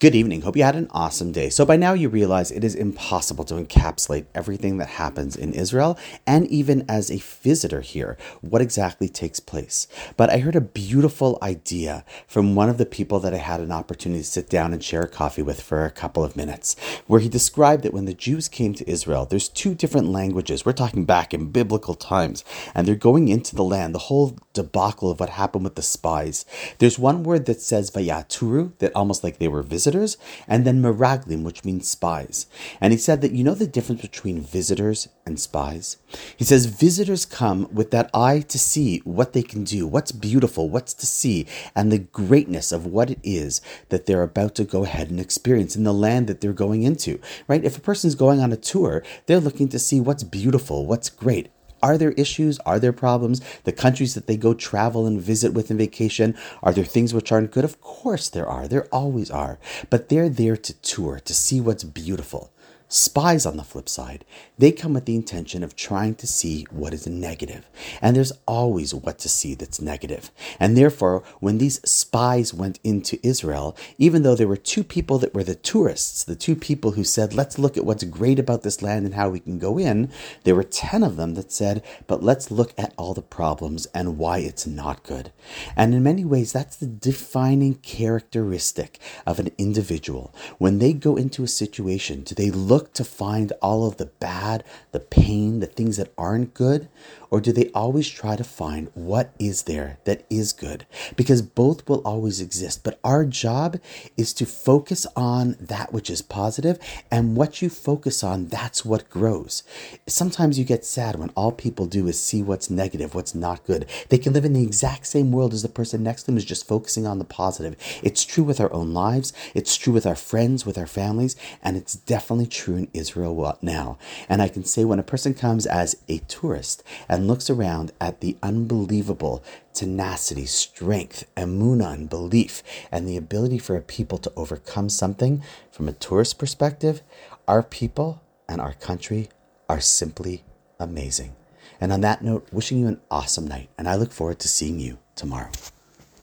Good evening. Hope you had an awesome day. So, by now, you realize it is impossible to encapsulate everything that happens in Israel and even as a visitor here, what exactly takes place. But I heard a beautiful idea from one of the people that I had an opportunity to sit down and share a coffee with for a couple of minutes, where he described that when the Jews came to Israel, there's two different languages. We're talking back in biblical times, and they're going into the land, the whole debacle of what happened with the spies. There's one word that says vayaturu, that almost like they were visitors visitors, and then meraglim, which means spies. And he said that you know the difference between visitors and spies? He says visitors come with that eye to see what they can do, what's beautiful, what's to see, and the greatness of what it is that they're about to go ahead and experience in the land that they're going into, right? If a person's going on a tour, they're looking to see what's beautiful, what's great. Are there issues? Are there problems? The countries that they go travel and visit with in vacation, are there things which aren't good? Of course there are. There always are. But they're there to tour, to see what's beautiful. Spies, on the flip side, they come with the intention of trying to see what is negative. And there's always what to see that's negative. And therefore, when these spies went into Israel, even though there were two people that were the tourists, the two people who said, let's look at what's great about this land and how we can go in, there were 10 of them that said, but let's look at all the problems and why it's not good. And in many ways, that's the defining characteristic of an individual. When they go into a situation, do they look look to find all of the bad, the pain, the things that aren't good? Or do they always try to find what is there that is good? Because both will always exist. But our job is to focus on that which is positive, and what you focus on, that's what grows. Sometimes you get sad when all people do is see what's negative, what's not good. They can live in the exact same world as the person next to them is just focusing on the positive. It's true with our own lives, it's true with our friends, with our families, and it's definitely true in Israel now. And I can say when a person comes as a tourist, and looks around at the unbelievable tenacity, strength, emunah, and belief, and the ability for a people to overcome something from a tourist perspective, our people and our country are simply amazing. And on that note, wishing you an awesome night, and I look forward to seeing you tomorrow.